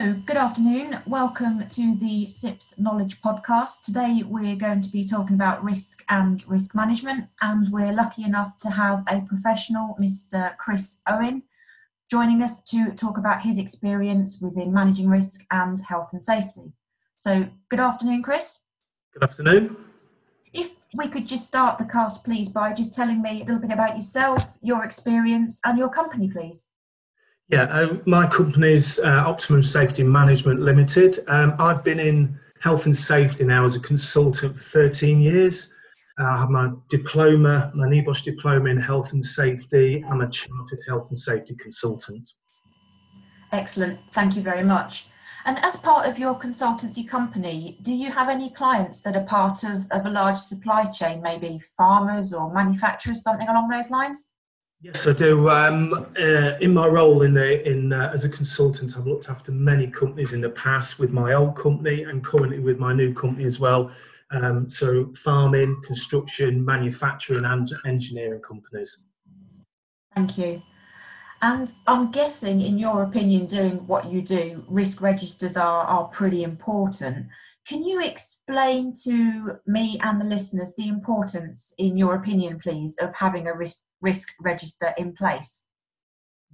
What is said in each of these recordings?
Good afternoon. Welcome to the CIPS Knowledge Podcast. Today we're going to be talking about risk and risk management, and we're lucky enough to have a professional, Mr. Chris Owen, joining us to talk about his experience within managing risk and health and safety. So, good afternoon, Chris. Good afternoon. If we could just start the cast, please, by just telling me a little bit about yourself, your experience, and your company, please. Yeah, uh, my company's uh, Optimum Safety Management Limited. Um, I've been in health and safety now as a consultant for 13 years. Uh, I have my diploma, my NEBOSH diploma in health and safety. I'm a chartered health and safety consultant. Excellent, thank you very much. And as part of your consultancy company, do you have any clients that are part of, of a large supply chain, maybe farmers or manufacturers, something along those lines? Yes, I do. Um, uh, in my role in the, in uh, as a consultant, I've looked after many companies in the past with my old company and currently with my new company as well. Um, so farming, construction, manufacturing, and engineering companies. Thank you. And I'm guessing, in your opinion, doing what you do, risk registers are, are pretty important. Can you explain to me and the listeners the importance, in your opinion, please, of having a risk risk register in place?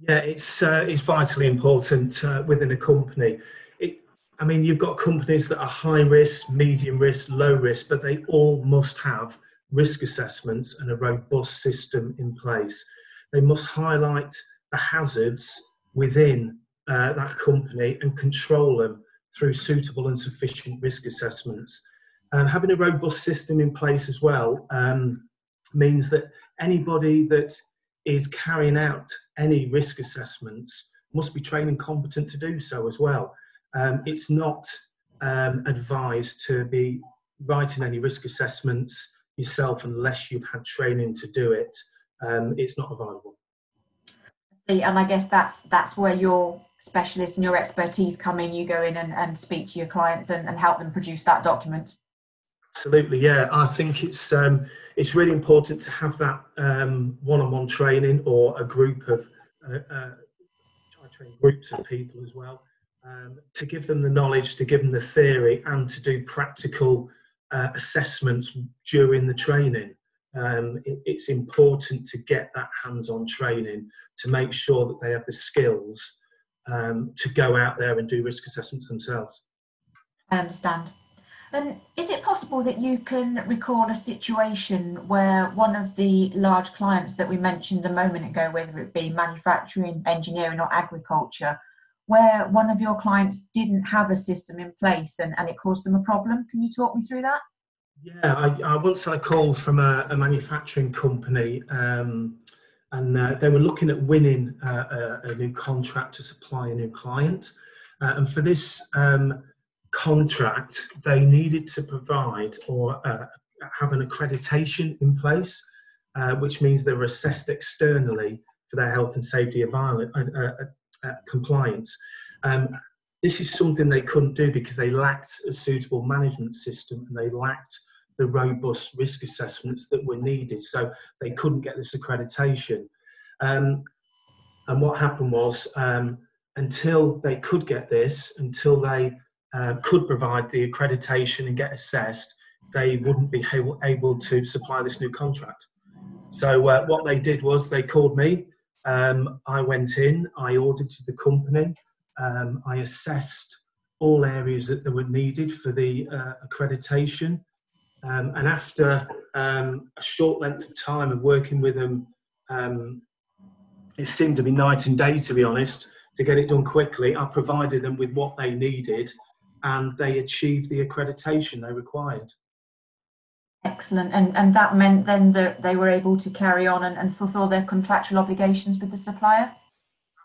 Yeah, it's uh, it's vitally important uh, within a company. It, I mean, you've got companies that are high risk, medium risk, low risk, but they all must have risk assessments and a robust system in place. They must highlight the hazards within uh, that company and control them through suitable and sufficient risk assessments. And having a robust system in place as well um, means that anybody that is carrying out any risk assessments must be trained and competent to do so as well. Um, it's not um, advised to be writing any risk assessments yourself unless you've had training to do it. Um, it's not available. See, and I guess that's that's where your specialist and your expertise come in. You go in and, and speak to your clients and, and help them produce that document. Absolutely, yeah. I think it's um, it's really important to have that um, one-on-one training or a group of uh, uh, train groups of people as well um, to give them the knowledge, to give them the theory, and to do practical uh, assessments during the training. Um, it, it's important to get that hands-on training to make sure that they have the skills um, to go out there and do risk assessments themselves. I understand. And is it possible that you can recall a situation where one of the large clients that we mentioned a moment ago, whether it be manufacturing, engineering, or agriculture, where one of your clients didn't have a system in place and, and it caused them a problem? Can you talk me through that? Yeah, I, I once had a call from a, a manufacturing company. Um, and uh, they were looking at winning uh, a, a, new contract to supply a new client. Uh, and for this um, contract, they needed to provide or uh, have an accreditation in place, uh, which means they're assessed externally for their health and safety uh, uh, compliance. Um, this is something they couldn't do because they lacked a suitable management system and they lacked the robust risk assessments that were needed. So they couldn't get this accreditation. Um, and what happened was, um, until they could get this, until they uh, could provide the accreditation and get assessed, they wouldn't be able, able to supply this new contract. So uh, what they did was they called me. Um, I went in, I audited the company, um, I assessed all areas that, were needed for the uh, accreditation. Um, and after um, a short length of time of working with them, um, it seemed to be night and day, to be honest, to get it done quickly. I provided them with what they needed and they achieved the accreditation they required. Excellent. And, and that meant then that they were able to carry on and, and fulfill their contractual obligations with the supplier?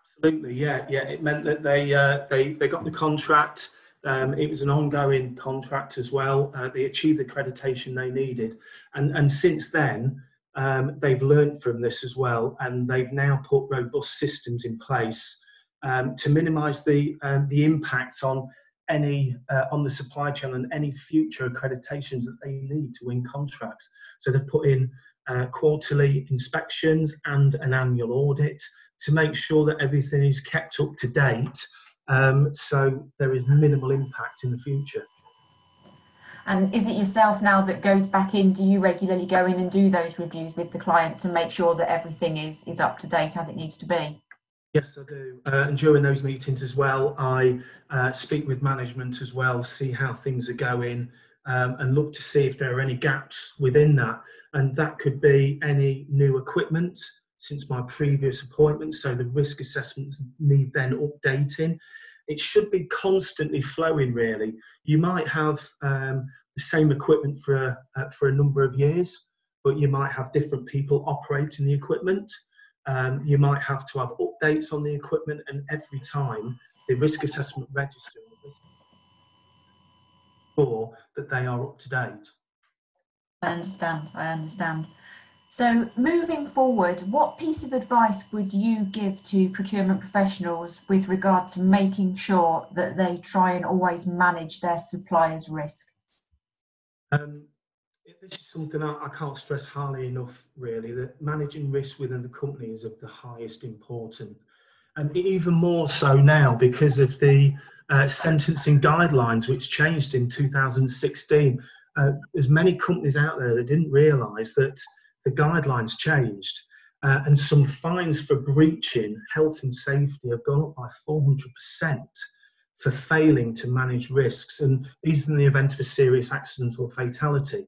Absolutely, yeah. Yeah, it meant that they, uh, they, they got the contract. Um, it was an ongoing contract as well. Uh, they achieved the accreditation they needed. And, and since then, um, they've learned from this as well, and they've now put robust systems in place um, to minimise the um, the impact on any uh, on the supply chain and any future accreditations that they need to win contracts. So they've put in uh, quarterly inspections and an annual audit to make sure that everything is kept up to date Um, so there is minimal impact in the future. And is it yourself now that goes back in? Do you regularly go in and do those reviews with the client to make sure that everything is, is up to date as it needs to be? Yes, I do. Uh, and during those meetings as well, I uh, speak with management as well, see how things are going, um, and look to see if there are any gaps within that. And that could be any new equipment since my previous appointment. So the risk assessments need then updating it should be constantly flowing really you might have um, the same equipment for uh, for a number of years but you might have different people operating the equipment um, you might have to have updates on the equipment and every time the risk assessment register or that they are up to date i understand i understand so, moving forward, what piece of advice would you give to procurement professionals with regard to making sure that they try and always manage their suppliers' risk? Um, this is something I, I, can't stress highly enough, really, that managing risk within the company is of the highest importance. And even more so now because of the uh, sentencing guidelines, which changed in 2016. Uh, there's many companies out there that didn't realise that the guidelines changed. Uh, and some fines for breaching health and safety have gone up by 400% for failing to manage risks. And these in the event of a serious accident or fatality.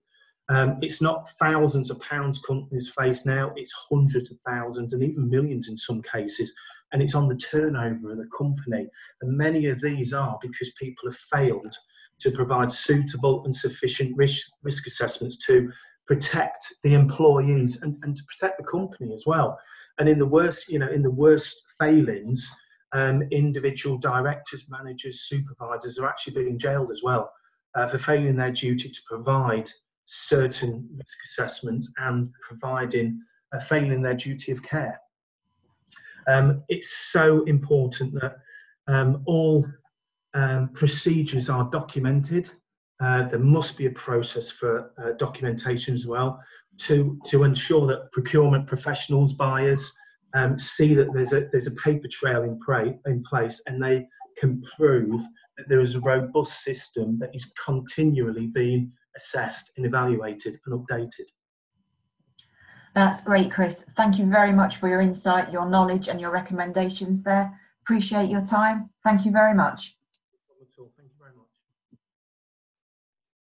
Um, it's not thousands of pounds companies face now, it's hundreds of thousands and even millions in some cases. And it's on the turnover of the company. And many of these are because people have failed to provide suitable and sufficient risk, risk assessments to protect the employees and, and to protect the company as well. And in the worst, you know, in the worst failings, um, individual directors, managers, supervisors are actually being jailed as well uh, for failing their duty to provide certain risk assessments and providing uh, failing their duty of care. Um, it's so important that um, all um, procedures are documented uh, there must be a process for uh, documentation as well to, to ensure that procurement professionals, buyers, um, see that there's a, there's a paper trail in, pra- in place and they can prove that there is a robust system that is continually being assessed and evaluated and updated. That's great, Chris. Thank you very much for your insight, your knowledge, and your recommendations there. Appreciate your time. Thank you very much.